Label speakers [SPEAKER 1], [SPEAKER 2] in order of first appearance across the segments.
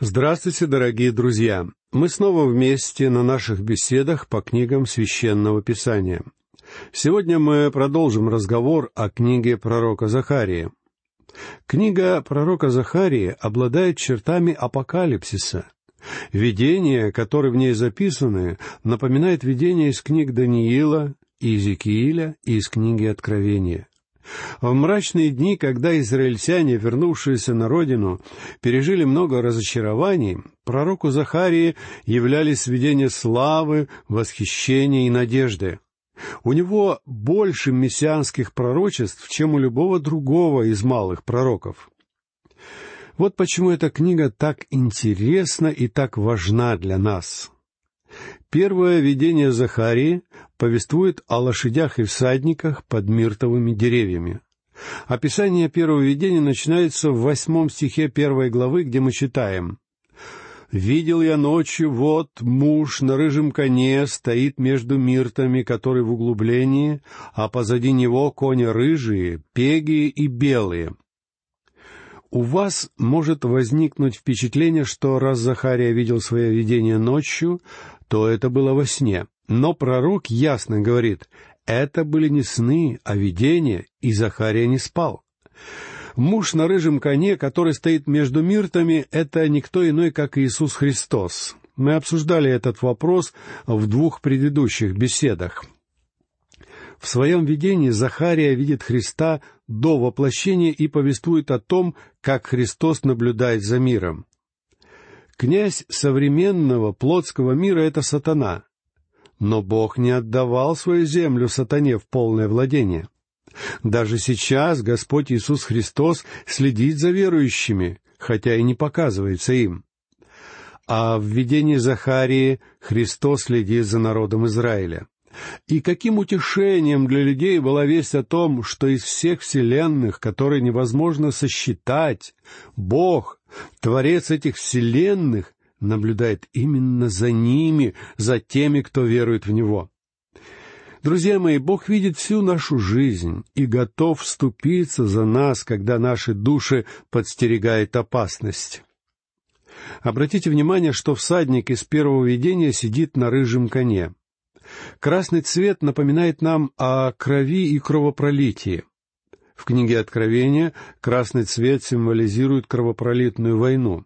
[SPEAKER 1] Здравствуйте, дорогие друзья! Мы снова вместе на наших беседах по книгам Священного Писания. Сегодня мы продолжим разговор о книге пророка Захария. Книга пророка Захарии обладает чертами апокалипсиса. Видения, которые в ней записаны, напоминают видения из книг Даниила, Иезекииля и из книги Откровения. В мрачные дни, когда израильтяне, вернувшиеся на родину, пережили много разочарований, пророку Захарии являлись видения славы, восхищения и надежды. У него больше мессианских пророчеств, чем у любого другого из малых пророков. Вот почему эта книга так интересна и так важна для нас. Первое видение Захарии повествует о лошадях и всадниках под миртовыми деревьями. Описание первого видения начинается в восьмом стихе первой главы, где мы читаем «Видел я ночью, вот муж на рыжем коне стоит между миртами, который в углублении, а позади него кони рыжие, пегие и белые». У вас может возникнуть впечатление, что раз Захария видел свое видение ночью, то это было во сне. Но пророк ясно говорит, это были не сны, а видения, и Захария не спал. Муж на рыжем коне, который стоит между миртами, это никто иной, как Иисус Христос. Мы обсуждали этот вопрос в двух предыдущих беседах. В своем видении Захария видит Христа до воплощения и повествует о том, как Христос наблюдает за миром. Князь современного плотского мира — это сатана. Но Бог не отдавал свою землю сатане в полное владение. Даже сейчас Господь Иисус Христос следит за верующими, хотя и не показывается им. А в видении Захарии Христос следит за народом Израиля. И каким утешением для людей была весть о том, что из всех вселенных, которые невозможно сосчитать, Бог, Творец этих вселенных, наблюдает именно за ними, за теми, кто верует в Него. Друзья мои, Бог видит всю нашу жизнь и готов вступиться за нас, когда наши души подстерегает опасность. Обратите внимание, что всадник из первого видения сидит на рыжем коне. Красный цвет напоминает нам о крови и кровопролитии. В книге Откровения красный цвет символизирует кровопролитную войну.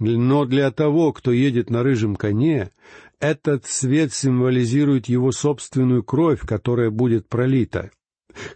[SPEAKER 1] Но для того, кто едет на рыжем коне, этот цвет символизирует его собственную кровь, которая будет пролита.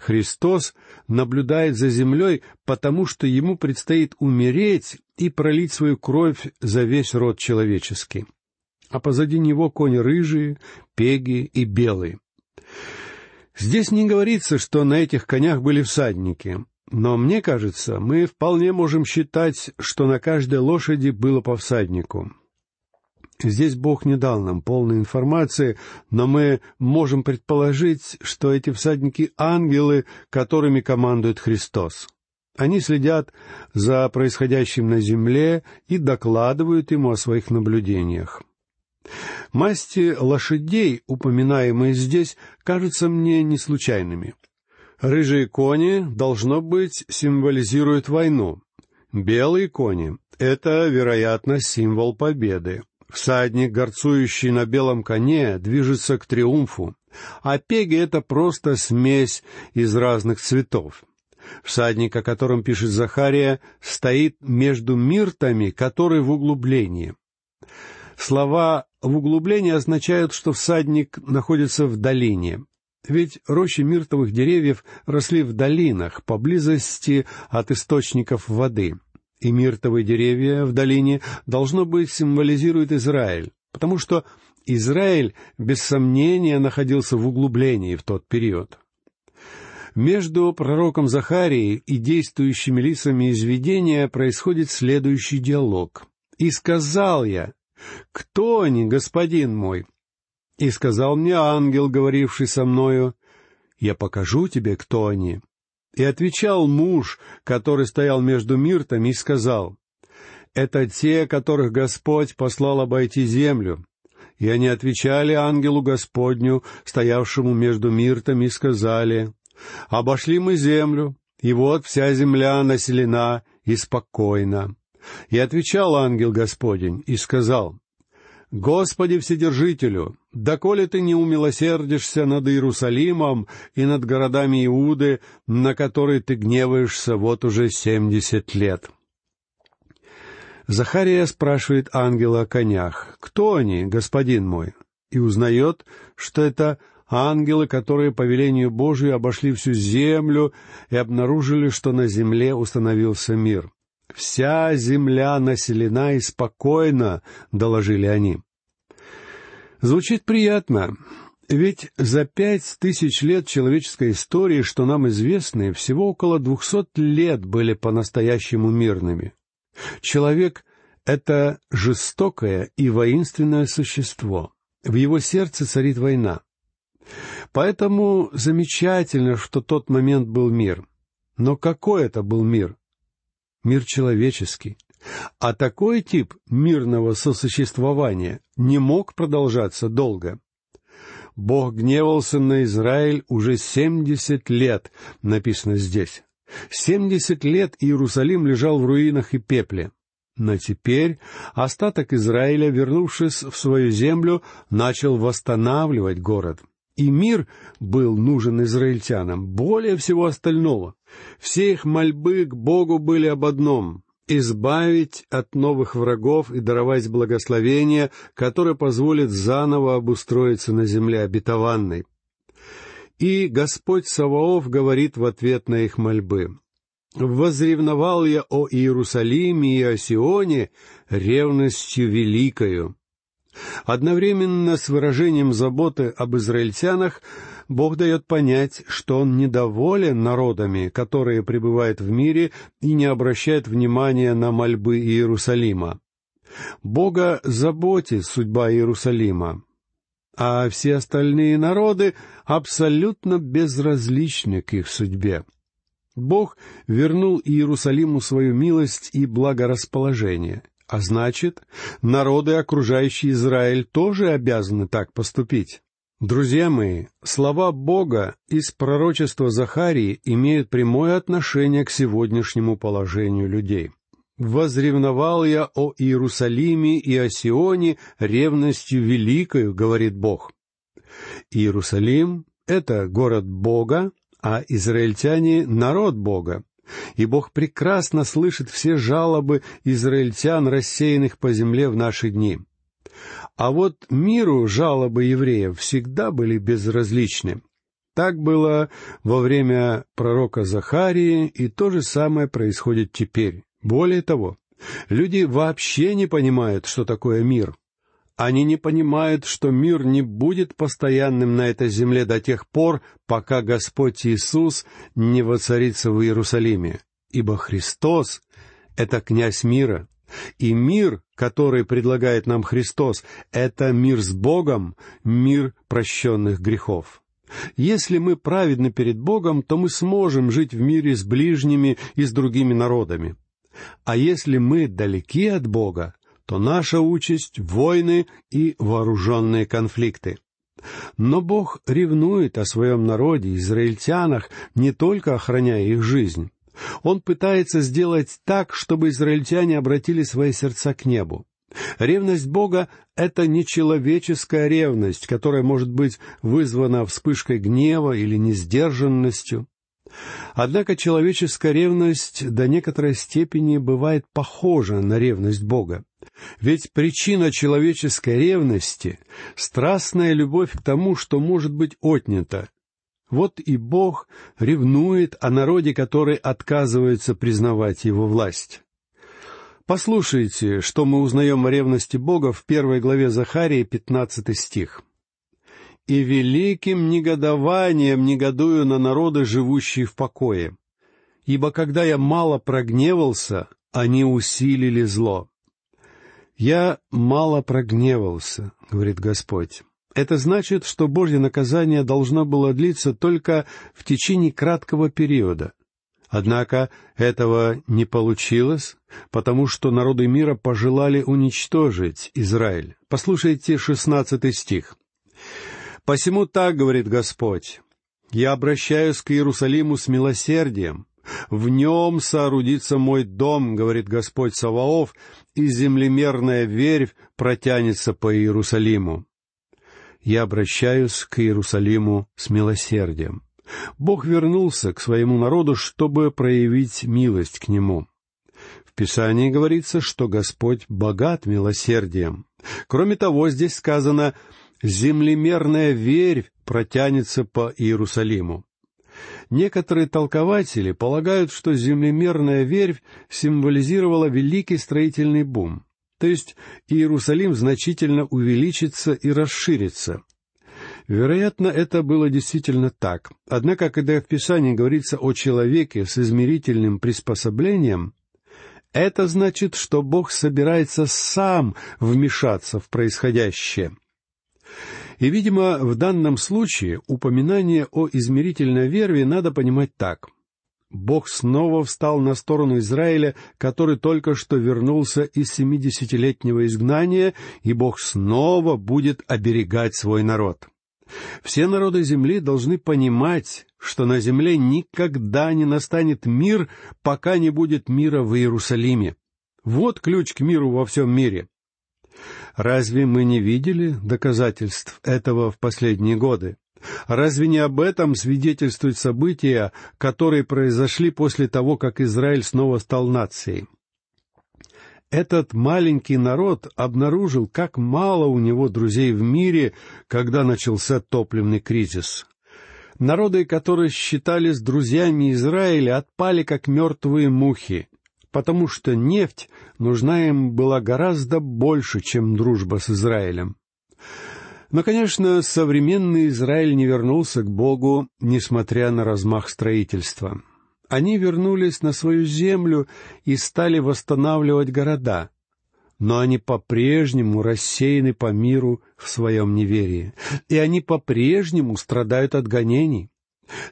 [SPEAKER 1] Христос наблюдает за землей, потому что ему предстоит умереть и пролить свою кровь за весь род человеческий а позади него кони рыжие, пеги и белые. Здесь не говорится, что на этих конях были всадники, но мне кажется, мы вполне можем считать, что на каждой лошади было по всаднику. Здесь Бог не дал нам полной информации, но мы можем предположить, что эти всадники — ангелы, которыми командует Христос. Они следят за происходящим на земле и докладывают ему о своих наблюдениях. Масти лошадей, упоминаемые здесь, кажутся мне не случайными. Рыжие кони, должно быть, символизируют войну. Белые кони — это, вероятно, символ победы. Всадник, горцующий на белом коне, движется к триумфу, а пеги — это просто смесь из разных цветов. Всадник, о котором пишет Захария, стоит между миртами, которые в углублении. Слова в углублении означают, что всадник находится в долине. Ведь рощи миртовых деревьев росли в долинах, поблизости от источников воды. И миртовые деревья в долине, должно быть, символизируют Израиль, потому что Израиль, без сомнения, находился в углублении в тот период. Между пророком Захарией и действующими лицами из видения происходит следующий диалог. «И сказал я, «Кто они, господин мой?» И сказал мне ангел, говоривший со мною, «Я покажу тебе, кто они». И отвечал муж, который стоял между миртами, и сказал, «Это те, которых Господь послал обойти землю». И они отвечали ангелу Господню, стоявшему между миртами, и сказали, «Обошли мы землю, и вот вся земля населена и спокойна. И отвечал ангел Господень и сказал, «Господи Вседержителю, доколе ты не умилосердишься над Иерусалимом и над городами Иуды, на которые ты гневаешься вот уже семьдесят лет?» Захария спрашивает ангела о конях, «Кто они, господин мой?» и узнает, что это ангелы, которые по велению Божию обошли всю землю и обнаружили, что на земле установился мир. «Вся земля населена и спокойна», — доложили они. Звучит приятно, ведь за пять тысяч лет человеческой истории, что нам известны, всего около двухсот лет были по-настоящему мирными. Человек — это жестокое и воинственное существо. В его сердце царит война. Поэтому замечательно, что тот момент был мир. Но какой это был мир? Мир человеческий. А такой тип мирного сосуществования не мог продолжаться долго. Бог гневался на Израиль уже семьдесят лет, написано здесь. Семьдесят лет Иерусалим лежал в руинах и пепле. Но теперь остаток Израиля, вернувшись в свою землю, начал восстанавливать город — и мир был нужен израильтянам более всего остального. Все их мольбы к Богу были об одном — избавить от новых врагов и даровать благословение, которое позволит заново обустроиться на земле обетованной. И Господь Саваоф говорит в ответ на их мольбы. «Возревновал я о Иерусалиме и о Сионе ревностью великою». Одновременно с выражением заботы об израильтянах Бог дает понять, что Он недоволен народами, которые пребывают в мире и не обращают внимания на мольбы Иерусалима. Бога заботит судьба Иерусалима, а все остальные народы абсолютно безразличны к их судьбе. Бог вернул Иерусалиму свою милость и благорасположение — а значит, народы, окружающие Израиль, тоже обязаны так поступить. Друзья мои, слова Бога из пророчества Захарии имеют прямое отношение к сегодняшнему положению людей. «Возревновал я о Иерусалиме и о Сионе ревностью великою», — говорит Бог. Иерусалим — это город Бога, а израильтяне — народ Бога и Бог прекрасно слышит все жалобы израильтян, рассеянных по земле в наши дни. А вот миру жалобы евреев всегда были безразличны. Так было во время пророка Захарии, и то же самое происходит теперь. Более того, люди вообще не понимают, что такое мир. Они не понимают, что мир не будет постоянным на этой земле до тех пор, пока Господь Иисус не воцарится в Иерусалиме. Ибо Христос — это князь мира, и мир, который предлагает нам Христос, это мир с Богом, мир прощенных грехов. Если мы праведны перед Богом, то мы сможем жить в мире с ближними и с другими народами. А если мы далеки от Бога, то наша участь — войны и вооруженные конфликты. Но Бог ревнует о своем народе, израильтянах, не только охраняя их жизнь. Он пытается сделать так, чтобы израильтяне обратили свои сердца к небу. Ревность Бога — это не человеческая ревность, которая может быть вызвана вспышкой гнева или несдержанностью. Однако человеческая ревность до некоторой степени бывает похожа на ревность Бога. Ведь причина человеческой ревности — страстная любовь к тому, что может быть отнято. Вот и Бог ревнует о народе, который отказывается признавать его власть. Послушайте, что мы узнаем о ревности Бога в первой главе Захарии, пятнадцатый стих и великим негодованием негодую на народы, живущие в покое. Ибо когда я мало прогневался, они усилили зло. «Я мало прогневался», — говорит Господь. Это значит, что Божье наказание должно было длиться только в течение краткого периода. Однако этого не получилось, потому что народы мира пожелали уничтожить Израиль. Послушайте шестнадцатый стих. «Посему так, — говорит Господь, — я обращаюсь к Иерусалиму с милосердием, В нем соорудится мой дом, говорит Господь Саваоф, и землемерная вервь протянется по Иерусалиму. Я обращаюсь к Иерусалиму с милосердием. Бог вернулся к своему народу, чтобы проявить милость к нему. В Писании говорится, что Господь богат милосердием. Кроме того, здесь сказано «землемерная верь протянется по Иерусалиму». Некоторые толкователи полагают, что землемерная вервь символизировала великий строительный бум, то есть Иерусалим значительно увеличится и расширится. Вероятно, это было действительно так. Однако, когда в Писании говорится о человеке с измерительным приспособлением, это значит, что Бог собирается сам вмешаться в происходящее — и, видимо, в данном случае упоминание о измерительной верве надо понимать так. Бог снова встал на сторону Израиля, который только что вернулся из семидесятилетнего изгнания, и Бог снова будет оберегать свой народ. Все народы земли должны понимать, что на земле никогда не настанет мир, пока не будет мира в Иерусалиме. Вот ключ к миру во всем мире. Разве мы не видели доказательств этого в последние годы? Разве не об этом свидетельствуют события, которые произошли после того, как Израиль снова стал нацией? Этот маленький народ обнаружил, как мало у него друзей в мире, когда начался топливный кризис. Народы, которые считались друзьями Израиля, отпали как мертвые мухи потому что нефть нужна им была гораздо больше, чем дружба с Израилем. Но, конечно, современный Израиль не вернулся к Богу, несмотря на размах строительства. Они вернулись на свою землю и стали восстанавливать города, но они по-прежнему рассеяны по миру в своем неверии, и они по-прежнему страдают от гонений.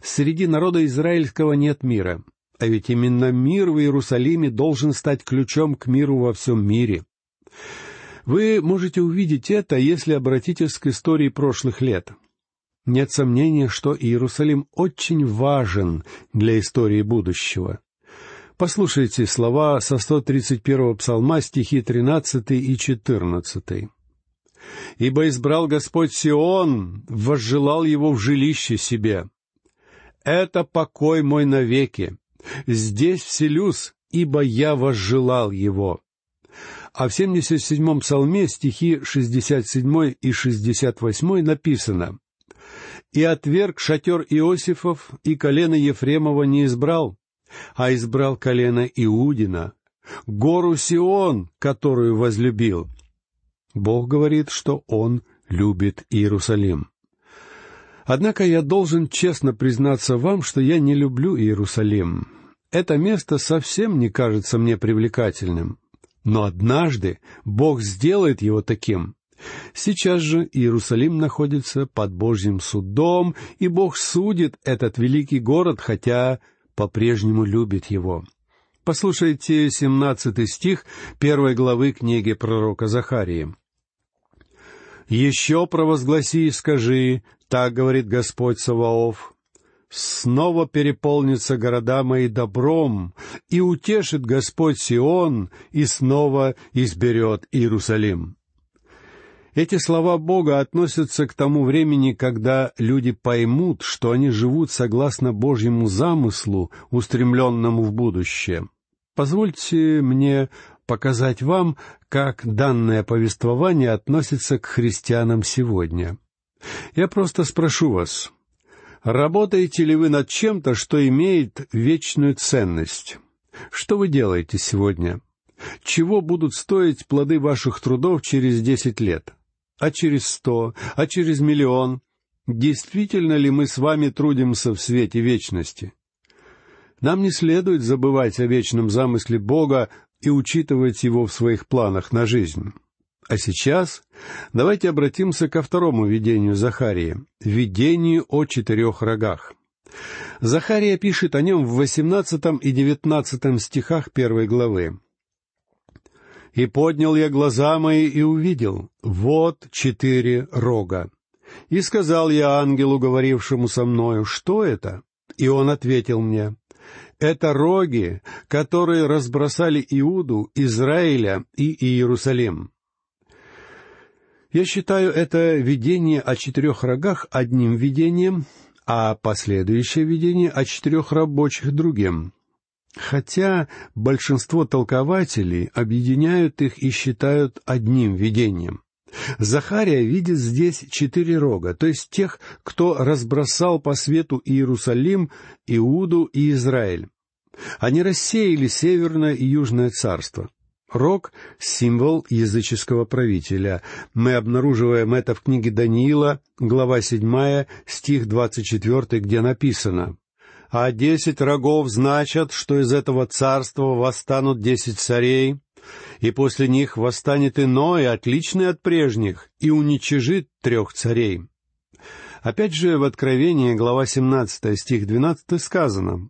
[SPEAKER 1] Среди народа израильского нет мира, а ведь именно мир в Иерусалиме должен стать ключом к миру во всем мире. Вы можете увидеть это, если обратитесь к истории прошлых лет. Нет сомнения, что Иерусалим очень важен для истории будущего. Послушайте слова со 131-го псалма, стихи 13 и 14. «Ибо избрал Господь Сион, возжелал его в жилище себе. Это покой мой навеки, Здесь вселюсь, ибо я возжелал его». А в 77-м псалме стихи 67 и 68 написано «И отверг шатер Иосифов, и колено Ефремова не избрал, а избрал колено Иудина, гору Сион, которую возлюбил». Бог говорит, что Он любит Иерусалим. Однако я должен честно признаться вам, что я не люблю Иерусалим это место совсем не кажется мне привлекательным. Но однажды Бог сделает его таким. Сейчас же Иерусалим находится под Божьим судом, и Бог судит этот великий город, хотя по-прежнему любит его. Послушайте семнадцатый стих первой главы книги пророка Захарии. «Еще провозгласи и скажи, так говорит Господь Саваоф, снова переполнятся города мои добром, и утешит Господь Сион, и снова изберет Иерусалим. Эти слова Бога относятся к тому времени, когда люди поймут, что они живут согласно Божьему замыслу, устремленному в будущее. Позвольте мне показать вам, как данное повествование относится к христианам сегодня. Я просто спрошу вас, Работаете ли вы над чем-то, что имеет вечную ценность? Что вы делаете сегодня? Чего будут стоить плоды ваших трудов через десять лет? А через сто? А через миллион? Действительно ли мы с вами трудимся в свете вечности? Нам не следует забывать о вечном замысле Бога и учитывать его в своих планах на жизнь. А сейчас давайте обратимся ко второму видению Захарии, видению о четырех рогах. Захария пишет о нем в восемнадцатом и девятнадцатом стихах первой главы. «И поднял я глаза мои и увидел, вот четыре рога. И сказал я ангелу, говорившему со мною, что это? И он ответил мне, Это роги, которые разбросали Иуду, Израиля и Иерусалим. Я считаю это видение о четырех рогах одним видением, а последующее видение о четырех рабочих другим. Хотя большинство толкователей объединяют их и считают одним видением. Захария видит здесь четыре рога, то есть тех, кто разбросал по свету Иерусалим, Иуду и Израиль. Они рассеяли северное и южное царство. Рог — символ языческого правителя. Мы обнаруживаем это в книге Даниила, глава 7, стих 24, где написано «А десять рогов значат, что из этого царства восстанут десять царей, и после них восстанет иной, отличный от прежних, и уничижит трех царей». Опять же, в Откровении, глава 17, стих 12 сказано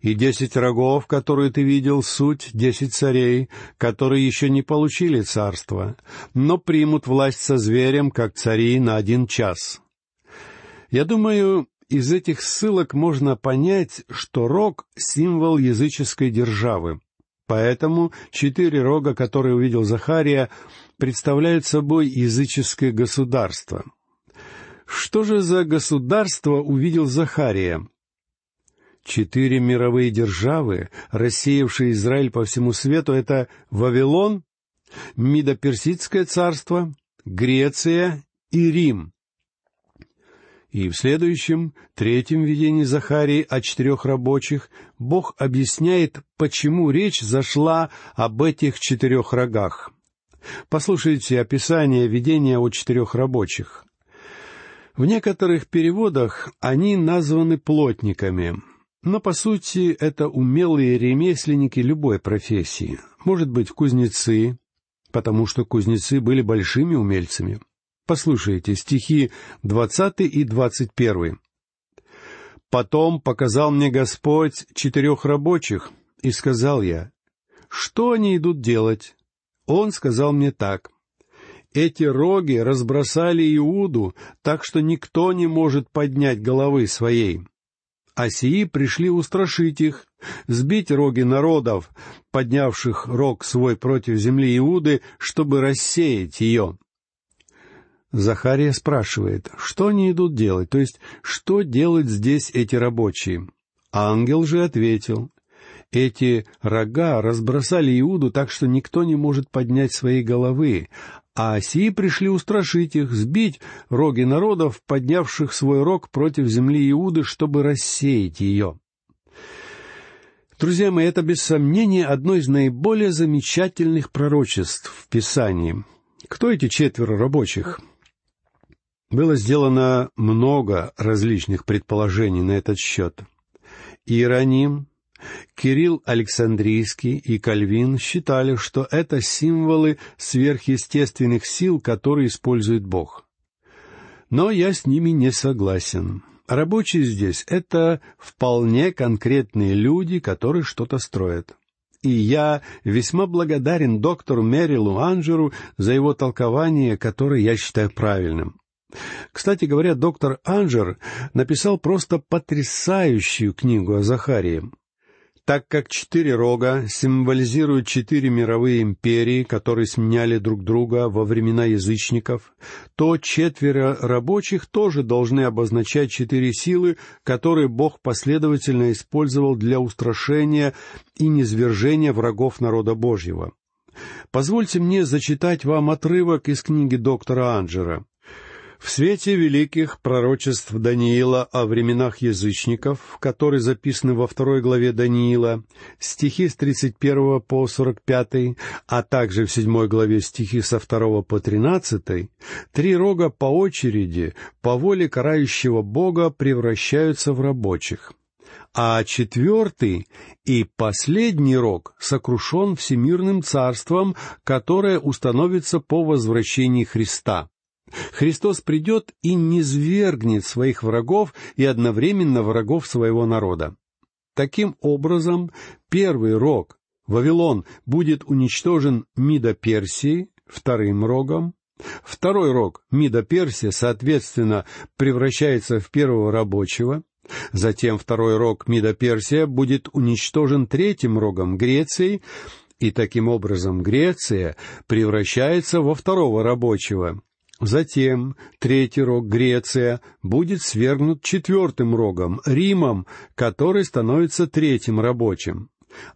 [SPEAKER 1] и десять рогов, которые ты видел, суть десять царей, которые еще не получили царство, но примут власть со зверем, как цари, на один час. Я думаю, из этих ссылок можно понять, что рог — символ языческой державы. Поэтому четыре рога, которые увидел Захария, представляют собой языческое государство. Что же за государство увидел Захария? Четыре мировые державы, рассеявшие Израиль по всему свету, это Вавилон, Мидоперсидское царство, Греция и Рим. И в следующем, третьем видении Захарии о четырех рабочих Бог объясняет, почему речь зашла об этих четырех рогах. Послушайте описание видения о четырех рабочих. В некоторых переводах они названы плотниками — но, по сути, это умелые ремесленники любой профессии. Может быть, кузнецы, потому что кузнецы были большими умельцами. Послушайте стихи двадцатый и двадцать первый. «Потом показал мне Господь четырех рабочих, и сказал я, что они идут делать? Он сказал мне так, эти роги разбросали Иуду, так что никто не может поднять головы своей а сии пришли устрашить их, сбить роги народов, поднявших рог свой против земли Иуды, чтобы рассеять ее. Захария спрашивает, что они идут делать, то есть, что делать здесь эти рабочие? Ангел же ответил, эти рога разбросали Иуду так, что никто не может поднять своей головы, а сии пришли устрашить их, сбить роги народов, поднявших свой рог против земли Иуды, чтобы рассеять ее. Друзья мои, это без сомнения одно из наиболее замечательных пророчеств в Писании. Кто эти четверо рабочих? Было сделано много различных предположений на этот счет. Иероним, Кирилл Александрийский и Кальвин считали, что это символы сверхъестественных сил, которые использует Бог. Но я с ними не согласен. Рабочие здесь — это вполне конкретные люди, которые что-то строят. И я весьма благодарен доктору Мерилу Анджеру за его толкование, которое я считаю правильным. Кстати говоря, доктор Анджер написал просто потрясающую книгу о Захарии. Так как четыре рога символизируют четыре мировые империи, которые сменяли друг друга во времена язычников, то четверо рабочих тоже должны обозначать четыре силы, которые Бог последовательно использовал для устрашения и низвержения врагов народа Божьего. Позвольте мне зачитать вам отрывок из книги доктора Анджера. В свете великих пророчеств Даниила о временах язычников, которые записаны во второй главе Даниила, стихи с 31 по 45, а также в седьмой главе стихи со 2 по 13, три рога по очереди, по воле карающего Бога, превращаются в рабочих а четвертый и последний рог сокрушен всемирным царством, которое установится по возвращении Христа. Христос придет и низвергнет своих врагов и одновременно врагов своего народа. Таким образом, первый рог, Вавилон, будет уничтожен Мидо Персией, вторым рогом, Второй рог, Мидо Персия, соответственно, превращается в первого рабочего, Затем второй рог Мида Персия будет уничтожен третьим рогом Грецией, и таким образом Греция превращается во второго рабочего. Затем третий рог Греция будет свергнут четвертым рогом Римом, который становится третьим рабочим.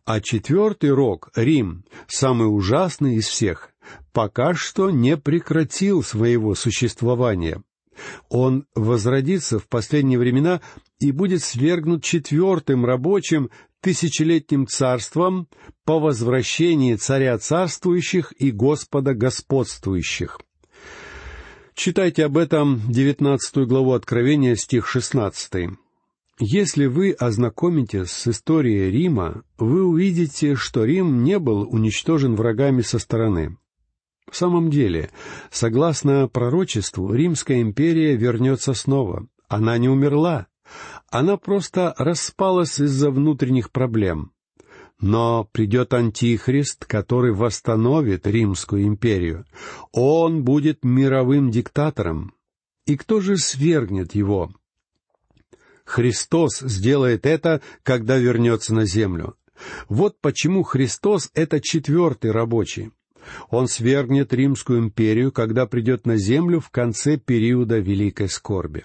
[SPEAKER 1] А четвертый рог, Рим, самый ужасный из всех, пока что не прекратил своего существования. Он возродится в последние времена и будет свергнут четвертым рабочим тысячелетним царством по возвращении царя царствующих и Господа господствующих. Читайте об этом девятнадцатую главу Откровения, стих шестнадцатый. Если вы ознакомитесь с историей Рима, вы увидите, что Рим не был уничтожен врагами со стороны. В самом деле, согласно пророчеству, Римская империя вернется снова. Она не умерла. Она просто распалась из-за внутренних проблем. Но придет Антихрист, который восстановит Римскую империю. Он будет мировым диктатором. И кто же свергнет его? Христос сделает это, когда вернется на землю. Вот почему Христос — это четвертый рабочий. Он свергнет Римскую империю, когда придет на землю в конце периода Великой Скорби.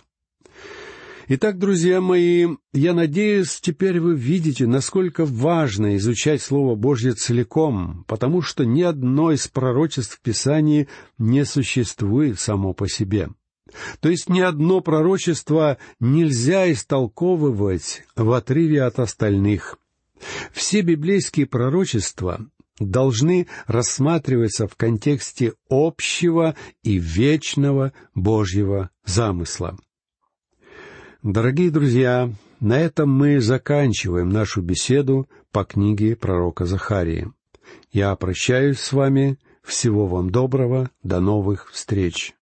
[SPEAKER 1] Итак, друзья мои, я надеюсь, теперь вы видите, насколько важно изучать Слово Божье целиком, потому что ни одно из пророчеств в Писании не существует само по себе. То есть ни одно пророчество нельзя истолковывать в отрыве от остальных. Все библейские пророчества должны рассматриваться в контексте общего и вечного Божьего замысла. Дорогие друзья, на этом мы заканчиваем нашу беседу по книге пророка Захарии. Я прощаюсь с вами. Всего вам доброго. До новых встреч.